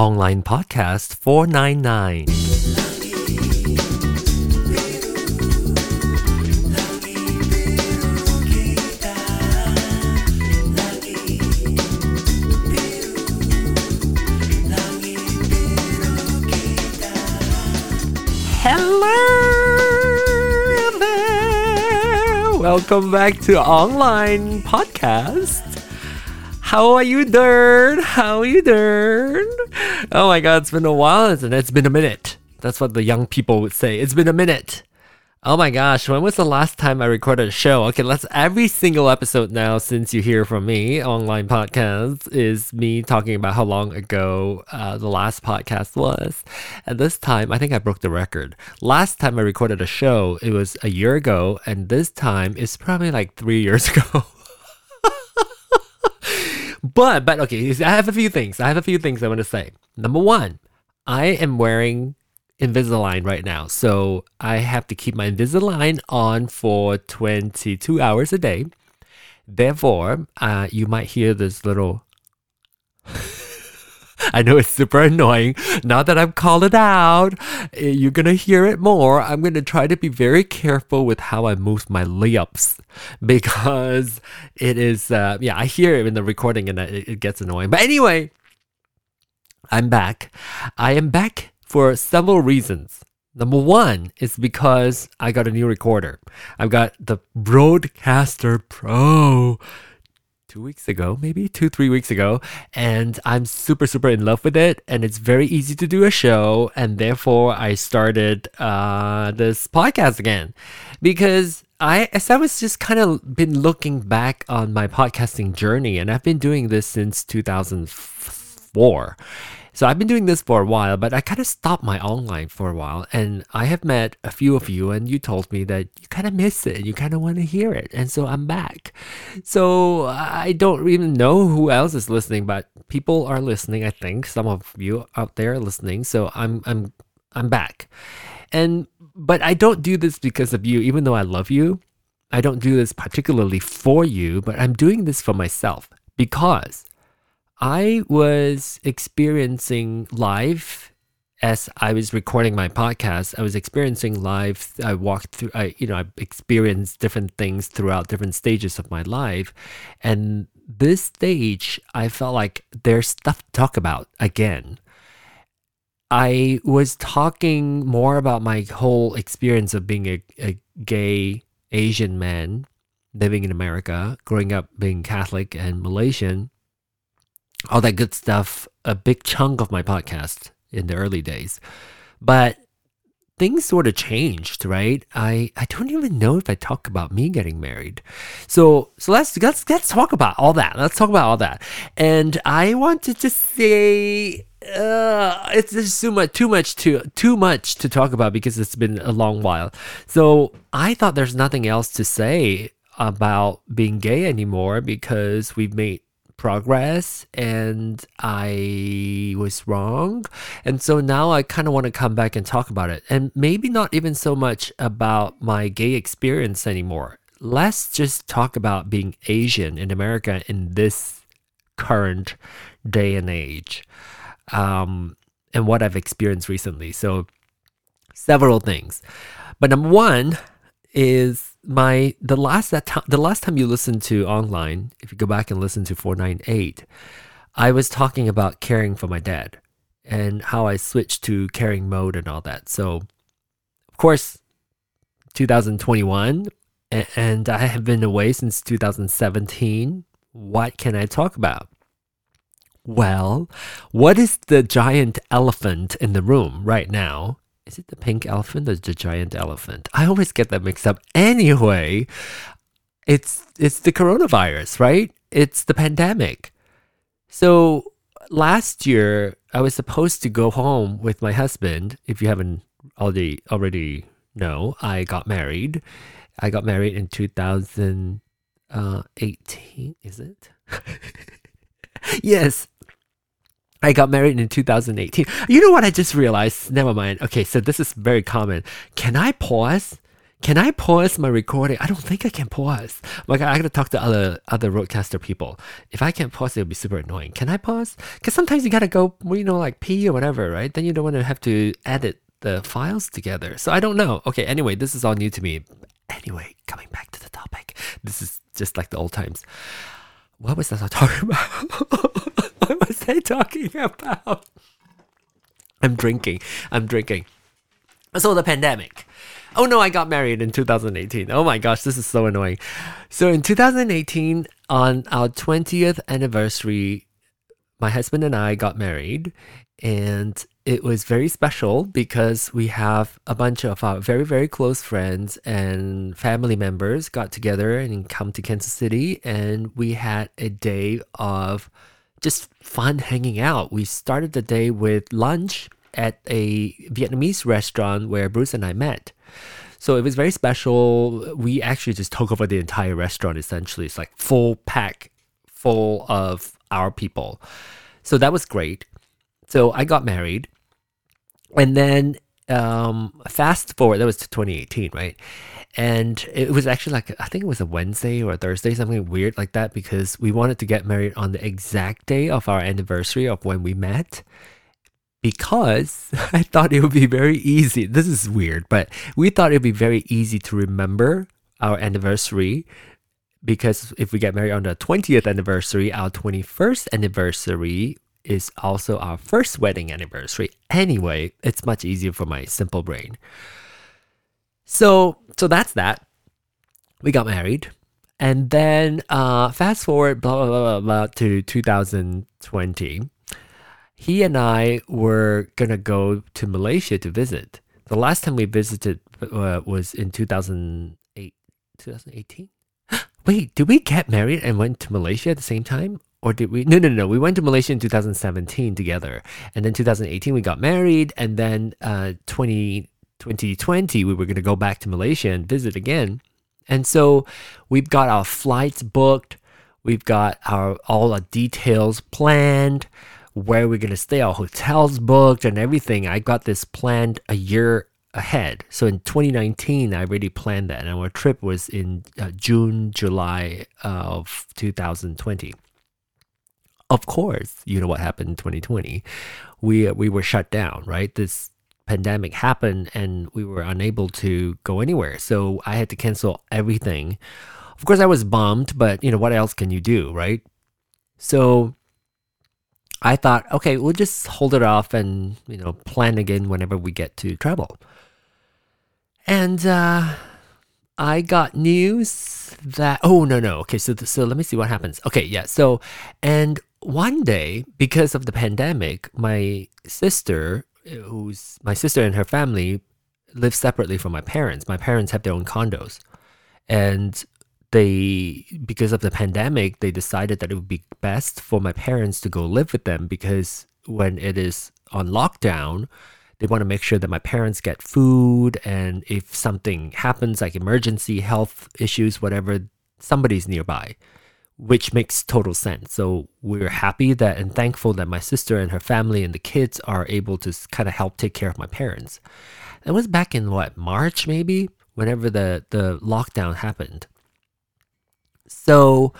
Online Podcast 499. Hello. Welcome back to Online Podcast. How are you, Dern? How are you, Dern? Oh my god, it's been a while, isn't it? It's been a minute. That's what the young people would say. It's been a minute. Oh my gosh, when was the last time I recorded a show? Okay, let's every single episode now since you hear from me, online podcast, is me talking about how long ago uh, the last podcast was. And this time, I think I broke the record. Last time I recorded a show, it was a year ago, and this time it's probably like three years ago. But but okay, I have a few things. I have a few things I want to say. Number one, I am wearing Invisalign right now. So I have to keep my Invisalign on for 22 hours a day. Therefore, uh, you might hear this little. I know it's super annoying. Now that I've called it out, eh, you're gonna hear it more. I'm gonna try to be very careful with how I move my lips because it is, uh, yeah, I hear it in the recording and it, it gets annoying. But anyway, I'm back. I am back for several reasons. Number one is because I got a new recorder. I've got the Rodecaster Pro two weeks ago, maybe two, three weeks ago, and I'm super, super in love with it. And it's very easy to do a show. And therefore, I started uh, this podcast again because I, as I was just kind of been looking back on my podcasting journey, and I've been doing this since 2004. So I've been doing this for a while, but I kind of stopped my online for a while. And I have met a few of you, and you told me that you kind of miss it. and You kind of want to hear it. And so I'm back. So I don't even know who else is listening, but people are listening. I think some of you out there are listening. So I'm I'm I'm back. And but I don't do this because of you, even though I love you. I don't do this particularly for you, but I'm doing this for myself because I was experiencing live as I was recording my podcast. I was experiencing live. I walked through. I you know I experienced different things throughout different stages of my life, and this stage I felt like there's stuff to talk about again. I was talking more about my whole experience of being a, a gay Asian man living in America, growing up being Catholic and Malaysian all that good stuff, a big chunk of my podcast in the early days. But things sort of changed, right? I, I don't even know if I talk about me getting married. So so let's let's let's talk about all that. Let's talk about all that. And I want to say uh, it's just too much too much to too much to talk about because it's been a long while. So I thought there's nothing else to say about being gay anymore because we've made progress and I was wrong. And so now I kind of want to come back and talk about it. And maybe not even so much about my gay experience anymore. Let's just talk about being Asian in America in this current day and age um, and what I've experienced recently. So, several things. But number one is my the last that time the last time you listened to online, if you go back and listen to 498, I was talking about caring for my dad and how I switched to caring mode and all that. So, of course, 2021 and I have been away since 2017. What can I talk about? Well, what is the giant elephant in the room right now? Is it the pink elephant or the giant elephant? I always get that mixed up. Anyway, it's it's the coronavirus, right? It's the pandemic. So last year I was supposed to go home with my husband. If you haven't already already know, I got married. I got married in 2018. Uh, is it? yes, I got married in 2018. You know what I just realized? Never mind. Okay, so this is very common. Can I pause? Can I pause my recording? I don't think I can pause. Like I gotta talk to other other Rodecaster people. If I can't pause, it'll be super annoying. Can I pause? Because sometimes you gotta go, you know, like pee or whatever, right? Then you don't want to have to edit the files together. So I don't know. Okay, anyway, this is all new to me. Anyway, coming back to the topic. This is just like the old times. What was I talking about? what was I talking about? I'm drinking. I'm drinking. So the pandemic. Oh no, I got married in 2018. Oh my gosh, this is so annoying. So in 2018, on our 20th anniversary, my husband and I got married, and it was very special because we have a bunch of our very, very close friends and family members got together and come to Kansas City, and we had a day of just fun hanging out. We started the day with lunch at a Vietnamese restaurant where Bruce and I met. So it was very special. We actually just took over the entire restaurant essentially. It's like full pack full of our people. So that was great. So I got married. And then um, fast forward, that was 2018, right? And it was actually like, I think it was a Wednesday or a Thursday, something weird like that, because we wanted to get married on the exact day of our anniversary of when we met because I thought it would be very easy. This is weird, but we thought it would be very easy to remember our anniversary because if we get married on the 20th anniversary, our 21st anniversary is also our first wedding anniversary. Anyway, it's much easier for my simple brain. So, so that's that. We got married. And then uh, fast forward blah, blah, blah, blah, to 2020 he and I were gonna go to Malaysia to visit. The last time we visited uh, was in 2008, 2018. Wait, did we get married and went to Malaysia at the same time? Or did we? No, no, no. We went to Malaysia in 2017 together. And then 2018, we got married. And then uh, 20, 2020, we were going to go back to Malaysia and visit again. And so we've got our flights booked. We've got our all our details planned where we're going to stay, our hotels booked, and everything. I got this planned a year ahead. So in 2019, I already planned that, and our trip was in uh, June, July of 2020. Of course, you know what happened in 2020. We we were shut down, right? This pandemic happened, and we were unable to go anywhere. So I had to cancel everything. Of course, I was bummed, but you know what else can you do, right? So I thought, okay, we'll just hold it off and, you know, plan again whenever we get to travel. And uh, I got news that, oh, no, no. Okay, so, so let me see what happens. Okay, yeah. So, and one day, because of the pandemic, my sister, eh, who's my sister and her family, live separately from my parents. My parents have their own condos. And they because of the pandemic they decided that it would be best for my parents to go live with them because when it is on lockdown they want to make sure that my parents get food and if something happens like emergency health issues whatever somebody's nearby which makes total sense. So we're happy that and thankful that my sister and her family and the kids are able to kind of help take care of my parents. It was back in what march maybe? Whenever the the lockdown happened. So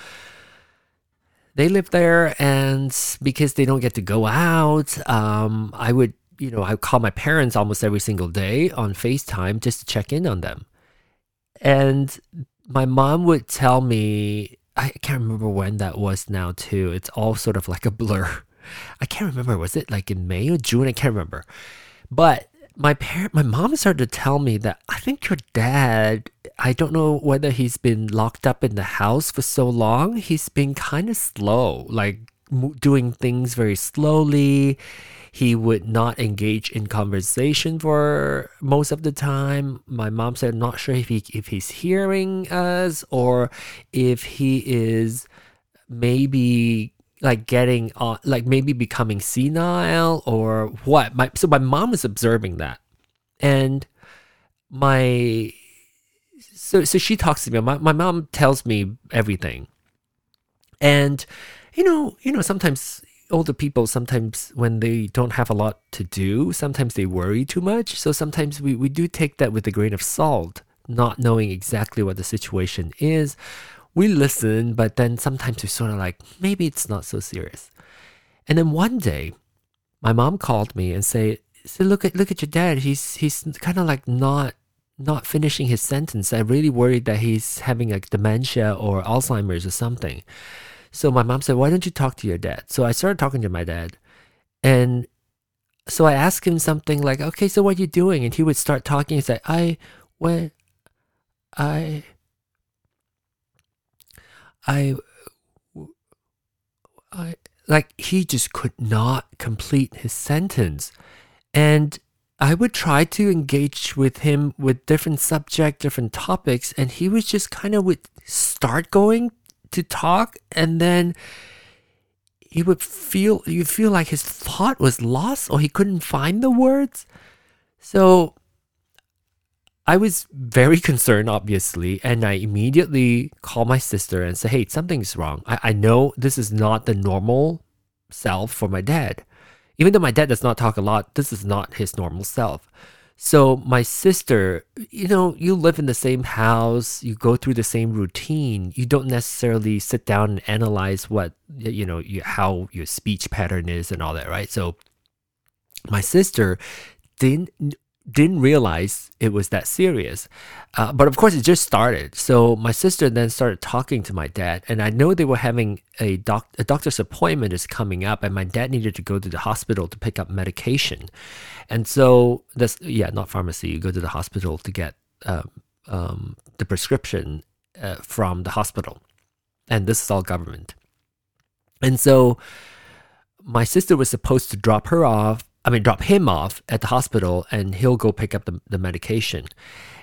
they live there, and because they don't get to go out, um, I would, you know, I call my parents almost every single day on FaceTime just to check in on them. And my mom would tell me, I can't remember when that was now, too. It's all sort of like a blur. I can't remember. Was it like in May or June? I can't remember. But my parent, my mom started to tell me that I think your dad. I don't know whether he's been locked up in the house for so long. He's been kind of slow, like doing things very slowly. He would not engage in conversation for most of the time. My mom said, "Not sure if he if he's hearing us or if he is maybe like getting on, like maybe becoming senile or what. My so my mom was observing that, and my so so she talks to me. My my mom tells me everything, and you know you know sometimes older people sometimes when they don't have a lot to do sometimes they worry too much so sometimes we, we do take that with a grain of salt not knowing exactly what the situation is, we listen, but then sometimes we're sort of like, maybe it's not so serious. And then one day, my mom called me and say, say look at look at your dad. He's he's kind of like not not finishing his sentence. I'm really worried that he's having like dementia or Alzheimer's or something. So my mom said, Why don't you talk to your dad? So I started talking to my dad. And so I asked him something like, Okay, so what are you doing? And he would start talking. He's like, I went, I, I, I, like he just could not complete his sentence. And I would try to engage with him with different subject, different topics, and he was just kind of would start going to talk, and then he would feel you feel like his thought was lost or he couldn't find the words. So I was very concerned, obviously, and I immediately called my sister and said, Hey, something's wrong. I, I know this is not the normal self for my dad. Even though my dad does not talk a lot, this is not his normal self. So my sister, you know, you live in the same house, you go through the same routine. You don't necessarily sit down and analyze what you know, you, how your speech pattern is and all that, right? So my sister didn't didn't realize it was that serious. Uh, but of course, it just started. So my sister then started talking to my dad, and I know they were having a doc a doctor's appointment is coming up, and my dad needed to go to the hospital to pick up medication, and so this yeah not pharmacy you go to the hospital to get um, um, the prescription uh, from the hospital, and this is all government, and so my sister was supposed to drop her off I mean, drop him off at the hospital and he'll go pick up the, the medication.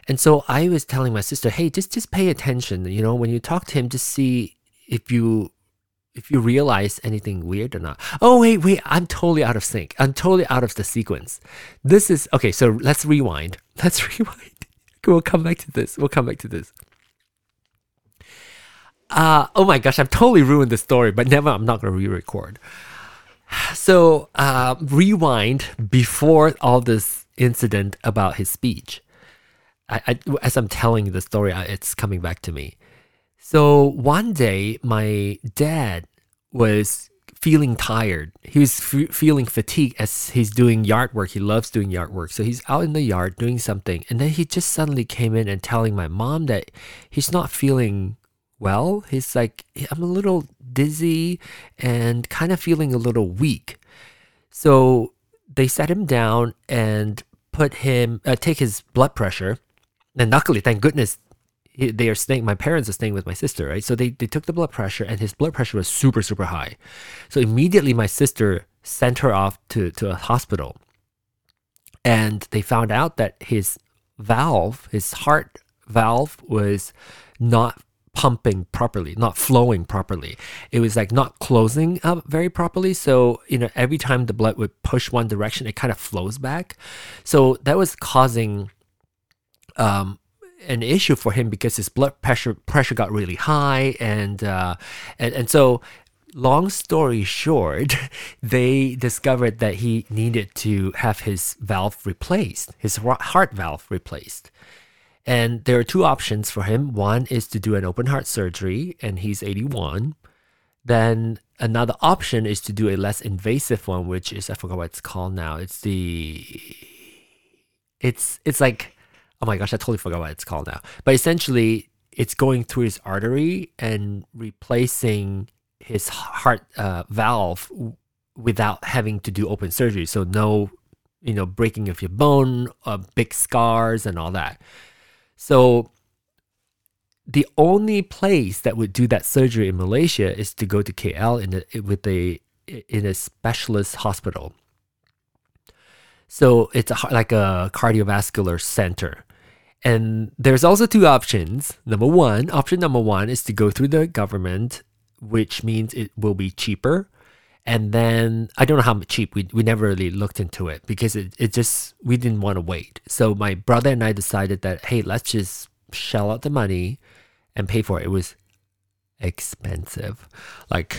And so I was telling my sister, hey, just just pay attention. You know, when you talk to him, just see if you if you realize anything weird or not. Oh wait, wait, I'm totally out of sync. I'm totally out of the sequence. This is okay, so let's rewind. Let's rewind. we'll come back to this. We'll come back to this. Uh oh my gosh, I've totally ruined the story, but never I'm not gonna re-record. So, uh, rewind before all this incident about his speech. I, I, as I'm telling the story, it's coming back to me. So, one day, my dad was feeling tired. He was f- feeling fatigued as he's doing yard work. He loves doing yard work. So, he's out in the yard doing something. And then he just suddenly came in and telling my mom that he's not feeling well. He's like, I'm a little dizzy and kind of feeling a little weak. So they set him down and put him, uh, take his blood pressure. And luckily, thank goodness, they are staying, my parents are staying with my sister, right? So they, they took the blood pressure and his blood pressure was super, super high. So immediately my sister sent her off to, to a hospital. And they found out that his valve, his heart valve was not pumping properly, not flowing properly. It was like not closing up very properly. So, you know, every time the blood would push one direction, it kind of flows back. So that was causing um, an issue for him because his blood pressure pressure got really high and uh, and and so long story short, they discovered that he needed to have his valve replaced, his heart valve replaced. And there are two options for him. One is to do an open heart surgery, and he's 81. Then another option is to do a less invasive one, which is I forgot what it's called now. It's the it's it's like oh my gosh, I totally forgot what it's called now. But essentially, it's going through his artery and replacing his heart uh, valve without having to do open surgery. So no, you know, breaking of your bone, uh, big scars, and all that. So the only place that would do that surgery in Malaysia is to go to KL in a, with a in a specialist hospital. So it's a, like a cardiovascular center. And there's also two options. Number one, option number one is to go through the government, which means it will be cheaper. And then I don't know how cheap. We, we never really looked into it because it, it just, we didn't want to wait. So my brother and I decided that, hey, let's just shell out the money and pay for it. It was expensive. Like,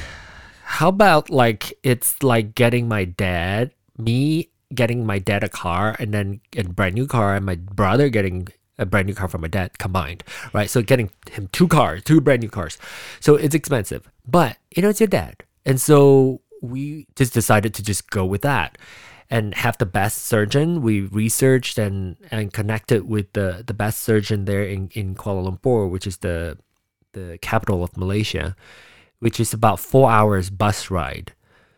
how about like it's like getting my dad, me getting my dad a car and then a brand new car and my brother getting a brand new car from my dad combined, right? So getting him two cars, two brand new cars. So it's expensive, but you know, it's your dad. And so we just decided to just go with that and have the best surgeon. We researched and, and connected with the, the best surgeon there in, in Kuala Lumpur, which is the the capital of Malaysia, which is about four hours bus ride.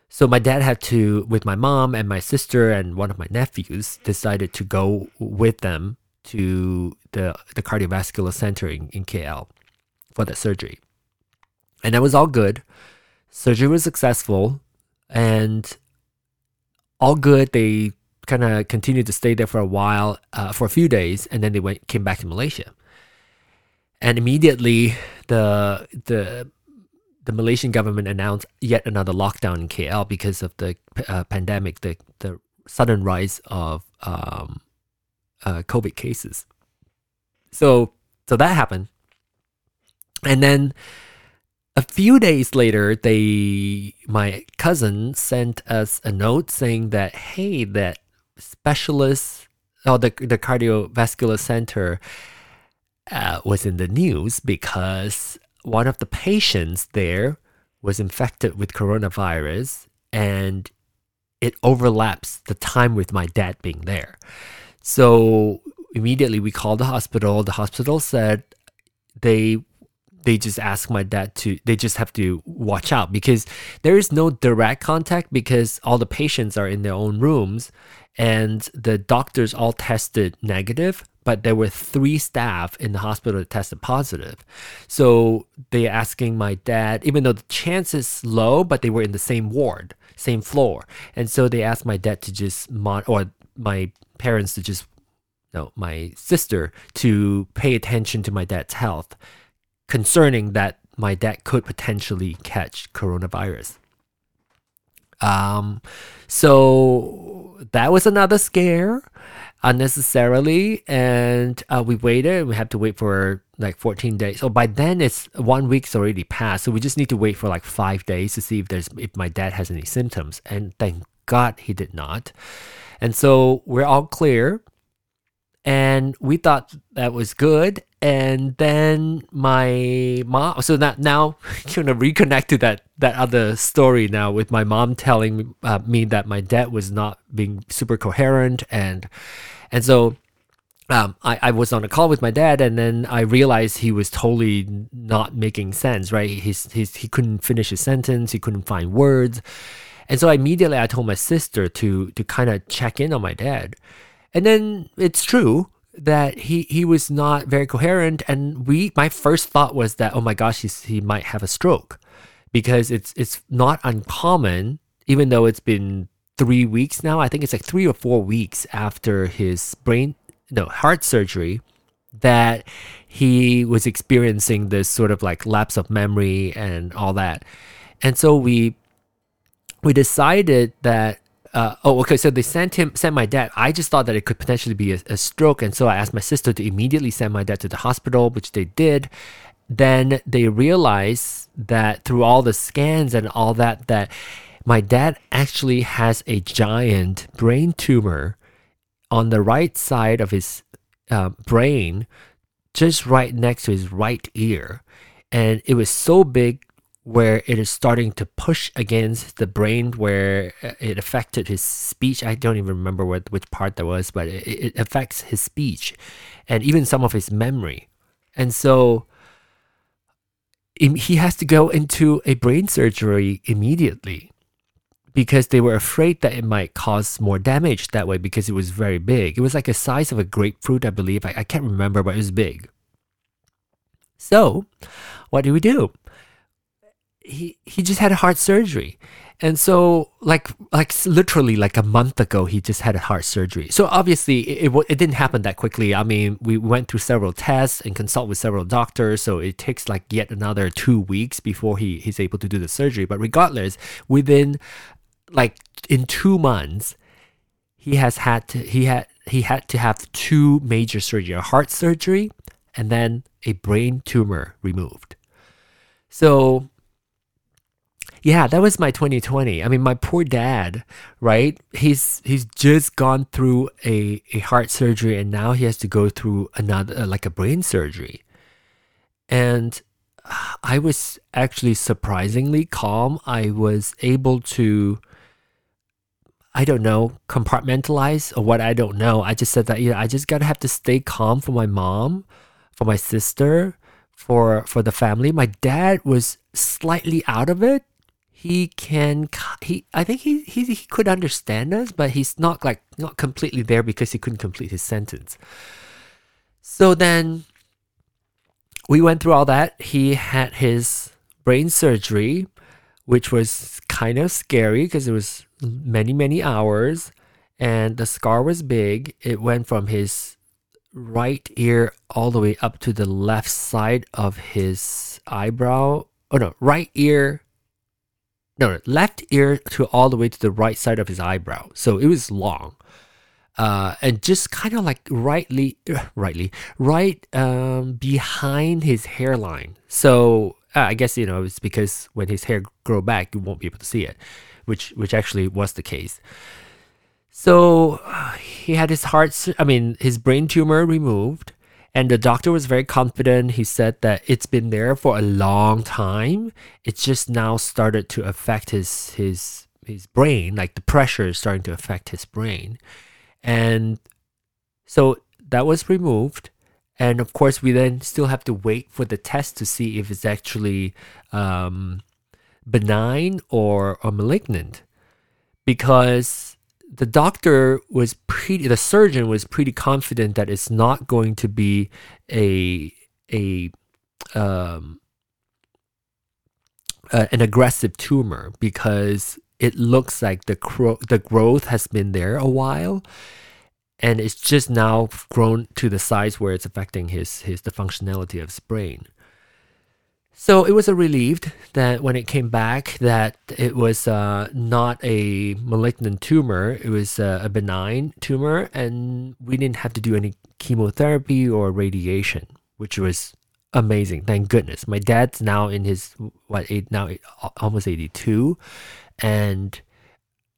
So my dad had to, with my mom and my sister and one of my nephews, decided to go with them to the the cardiovascular center in, in KL for the surgery. And that was all good. Surgery was successful and all good. They kind of continued to stay there for a while, uh, for a few days, and then they went came back to Malaysia. And immediately, the the the Malaysian government announced yet another lockdown in KL because of the uh, pandemic, the the sudden rise of um, uh, COVID cases. So so that happened, and then a few days later, they my cousin sent us a note saying that hey, that specialist or the the cardiovascular center uh, was in the news because one of the patients there was infected with coronavirus and it overlaps the time with my dad being there. So immediately we called the hospital. The hospital said they they just ask my dad to they just have to watch out because there is no direct contact because all the patients are in their own rooms and the doctors all tested negative but there were three staff in the hospital that tested positive. So they're asking my dad even though the chance is low but they were in the same ward same floor. And so they asked my dad to just mon- or my parents to just no my sister to pay attention to my dad's health concerning that my dad could potentially catch coronavirus. Um, so that was another scare unnecessarily, and uh, we waited. We had to wait for like 14 days. So by then, it's one week's already passed. So we just need to wait for like five days to see if there's if my dad has any symptoms. And thank God he did not. And so we're all clear and we thought that was good and then my mom so that now kind of reconnect to that that other story now with my mom telling uh, me that my dad was not being super coherent and and so um, I, I was on a call with my dad and then I realized he was totally not making sense, right? He's, he's, he couldn't finish his sentence, he couldn't find words. And so I immediately I told my sister to to kind of check in on my dad. And then it's true that he he was not very coherent. And we my first thought was that oh my gosh he's, he might have a stroke. Because it's it's not uncommon even though it's been 3 weeks now I think it's like 3 or 4 weeks after his brain no heart surgery that he was experiencing this sort of like lapse of memory and all that. And so we we decided that uh, oh, okay. So they sent him, sent my dad. I just thought that it could potentially be a, a, stroke, and so I asked my sister to immediately send my dad to the hospital, which they did. Then they realized that through all the scans and all that, that my dad actually has a giant brain tumor on the right side of his uh, brain, just right next to his right ear, and it was so big where it is starting to push against the brain where uh, it affected his speech. I don't even remember what which part that was, but it, it affects his speech and even some of his memory. And so he has to go into a brain surgery immediately because they were afraid that it might cause more damage that way because it was very big. It was like the size of a grapefruit, I believe. I, I can't remember, but it was big. So, what do we do? He he just had a heart surgery. And so like like literally like a month ago he just had a heart surgery. So obviously it, it, it didn't happen that quickly. I mean we went through several tests and consult with several doctors so it takes like yet another two weeks before he he's able to do the surgery. But regardless within like in two months he has had to he had he had to have two major surgery a heart surgery and then a brain tumor removed. So yeah, that was my 2020. I mean, my poor dad, right? He's he's just gone through a, a heart surgery and now he has to go through another uh, like a brain surgery. And I was actually surprisingly calm. I was able to I don't know, compartmentalize or what I don't know. I just said that, you know, I just gotta have to stay calm for my mom, for my sister, for for the family. My dad was slightly out of it. He can he I think he he, he could understand us, but he's not like not completely there because he couldn't complete his sentence. So then we went through all that. He had his brain surgery, which was kind of scary because it was many, many hours, and the scar was big. It went from his right ear all the way up to the left side of his eyebrow. Oh no, right ear. No, left ear to all the way to the right side of his eyebrow. So it was long. Uh, and just kind of like rightly, rightly, right um, behind his hairline. So uh, I guess you know it's because when his hair grow back, you won't be able to see it which which actually was the case. So uh, he had his heart, I mean, his brain tumor removed, and the doctor was very confident. He said that it's been there for a long time. It's just now started to affect his his his brain, like the pressure is starting to affect his brain, and so that was removed. And of course, we then still have to wait for the test to see if it's actually um, benign or, or malignant because the doctor was pretty the surgeon was pretty confident that it's not going to be a a um, uh, an aggressive tumor because it looks like the cro- the growth has been there a while and it's just now grown to the size where it's affecting his his the functionality of his brain so it was a relieved that when it came back that it was uh, not a malignant tumor, it was uh, a benign tumor, and we didn't have to do any chemotherapy or radiation, which was amazing. Thank goodness. My dad's now in his what eight now almost eighty two, and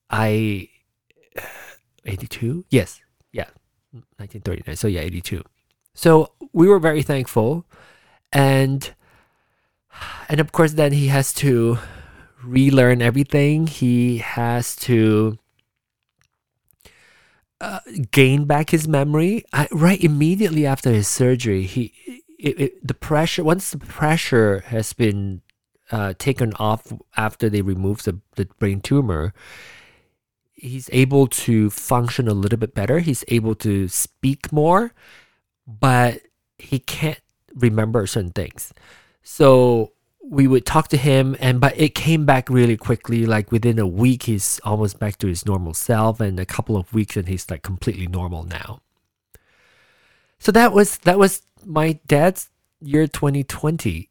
I eighty two. Yes, yeah, nineteen thirty nine. So yeah, eighty two. So we were very thankful, and and of course then he has to relearn everything. He has to uh, gain back his memory. I, right immediately after his surgery he it, it, the pressure once the pressure has been uh, taken off after they remove the, the brain tumor he's able to function a little bit better. He's able to speak more but he can't remember certain things so we would talk to him and but it came back really quickly. Like within a week he's almost back to his normal self and a couple of weeks and he's like completely normal now. So that was that was my dad's year 2020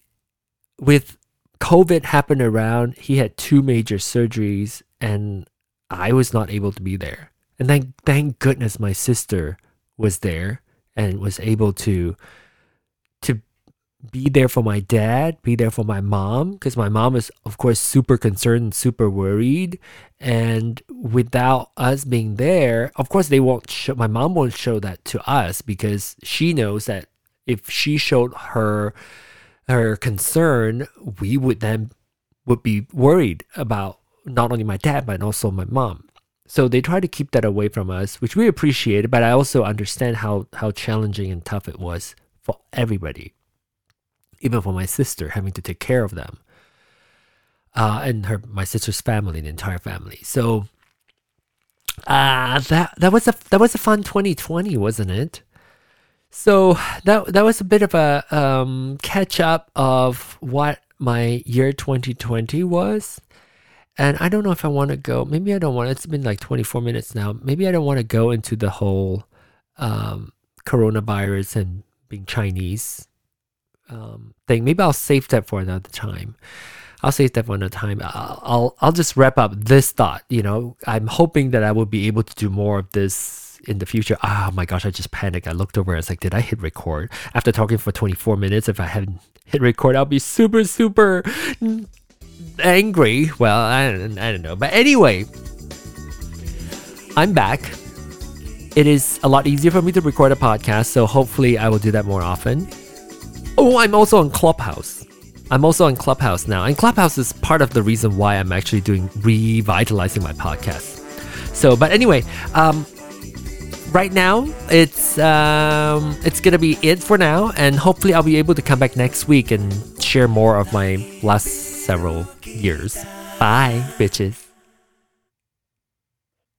with covid happened around he had two major surgeries and i was not able to be there. And then thank goodness my sister was there and was able to be there for my dad, be there for my mom, because my mom is, of course, super concerned, super worried. And without us being there, of course, they won't show, my mom won't show that to us because she knows that if she showed her her concern, we would then would be worried about not only my dad but also my mom. So they try to keep that away from us, which we appreciate. But I also understand how how challenging and tough it was for everybody even for my sister, having to take care of them. Uh, and her, my sister's family, the entire family. So, uh, that that was a that was a fun 2020, wasn't it? So that that was a bit of a um, catch up of what my year 2020 was. And I don't know if I want to go. Maybe I don't want. It's been like 24 minutes now. Maybe I don't want to go into the whole um, coronavirus and being Chinese um, thing. Maybe I'll save that for another time. I'll save that for another time. I'll, I'll, I'll just wrap up this thought. You know, I'm hoping that I will be able to do more of this in the future. Oh my gosh, I just panicked. I looked over. I was like, did I hit record? After talking for 24 minutes, if I hadn't hit record, I'll be super, super angry. Well, I don't, I don't know. But anyway, I'm back. It is a lot easier for me to record a podcast, so hopefully I will do that more often. Oh, I'm also on Clubhouse. I'm also on Clubhouse now, and Clubhouse is part of the reason why I'm actually doing revitalizing my podcast. So, but anyway, um, right now it's um, it's gonna be it for now, and hopefully I'll be able to come back next week and share more of my last several years. Bye, bitches.